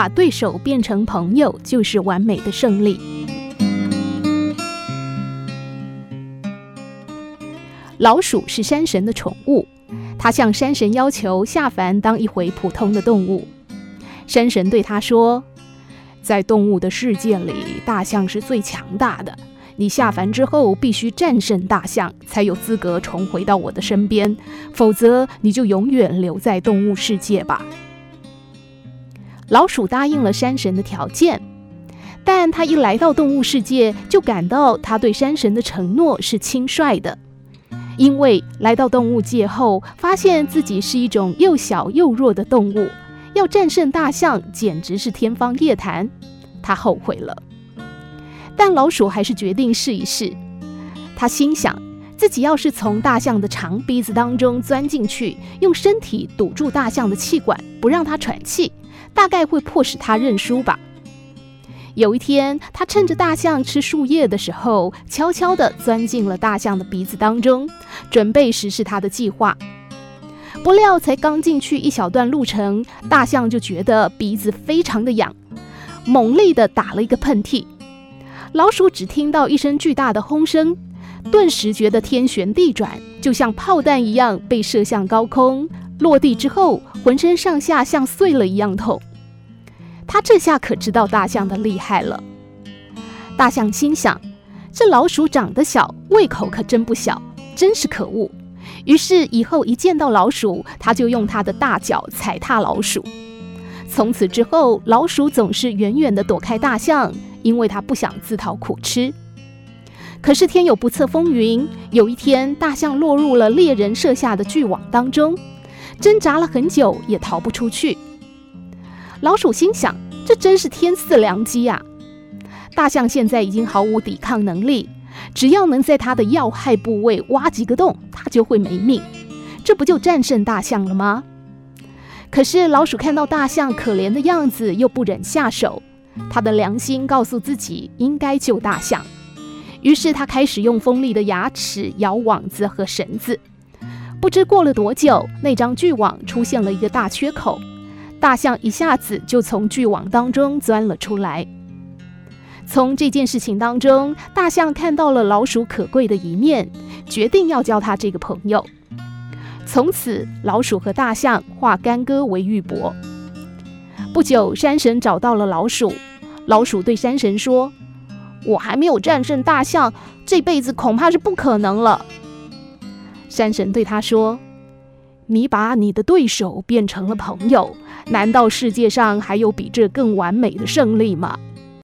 把对手变成朋友就是完美的胜利。老鼠是山神的宠物，他向山神要求下凡当一回普通的动物。山神对他说：“在动物的世界里，大象是最强大的。你下凡之后，必须战胜大象，才有资格重回到我的身边，否则你就永远留在动物世界吧。”老鼠答应了山神的条件，但他一来到动物世界，就感到他对山神的承诺是轻率的，因为来到动物界后，发现自己是一种又小又弱的动物，要战胜大象简直是天方夜谭。他后悔了，但老鼠还是决定试一试。他心想，自己要是从大象的长鼻子当中钻进去，用身体堵住大象的气管，不让它喘气。大概会迫使他认输吧。有一天，他趁着大象吃树叶的时候，悄悄地钻进了大象的鼻子当中，准备实施他的计划。不料，才刚进去一小段路程，大象就觉得鼻子非常的痒，猛力地打了一个喷嚏。老鼠只听到一声巨大的轰声，顿时觉得天旋地转，就像炮弹一样被射向高空。落地之后，浑身上下像碎了一样痛。他这下可知道大象的厉害了。大象心想：这老鼠长得小，胃口可真不小，真是可恶。于是以后一见到老鼠，他就用他的大脚踩踏老鼠。从此之后，老鼠总是远远地躲开大象，因为他不想自讨苦吃。可是天有不测风云，有一天，大象落入了猎人设下的巨网当中。挣扎了很久，也逃不出去。老鼠心想：这真是天赐良机呀！大象现在已经毫无抵抗能力，只要能在它的要害部位挖几个洞，它就会没命。这不就战胜大象了吗？可是老鼠看到大象可怜的样子，又不忍下手。它的良心告诉自己应该救大象，于是它开始用锋利的牙齿咬网子和绳子。不知过了多久，那张巨网出现了一个大缺口，大象一下子就从巨网当中钻了出来。从这件事情当中，大象看到了老鼠可贵的一面，决定要交他这个朋友。从此，老鼠和大象化干戈为玉帛。不久，山神找到了老鼠，老鼠对山神说：“我还没有战胜大象，这辈子恐怕是不可能了。”山神对他说：“你把你的对手变成了朋友，难道世界上还有比这更完美的胜利吗？”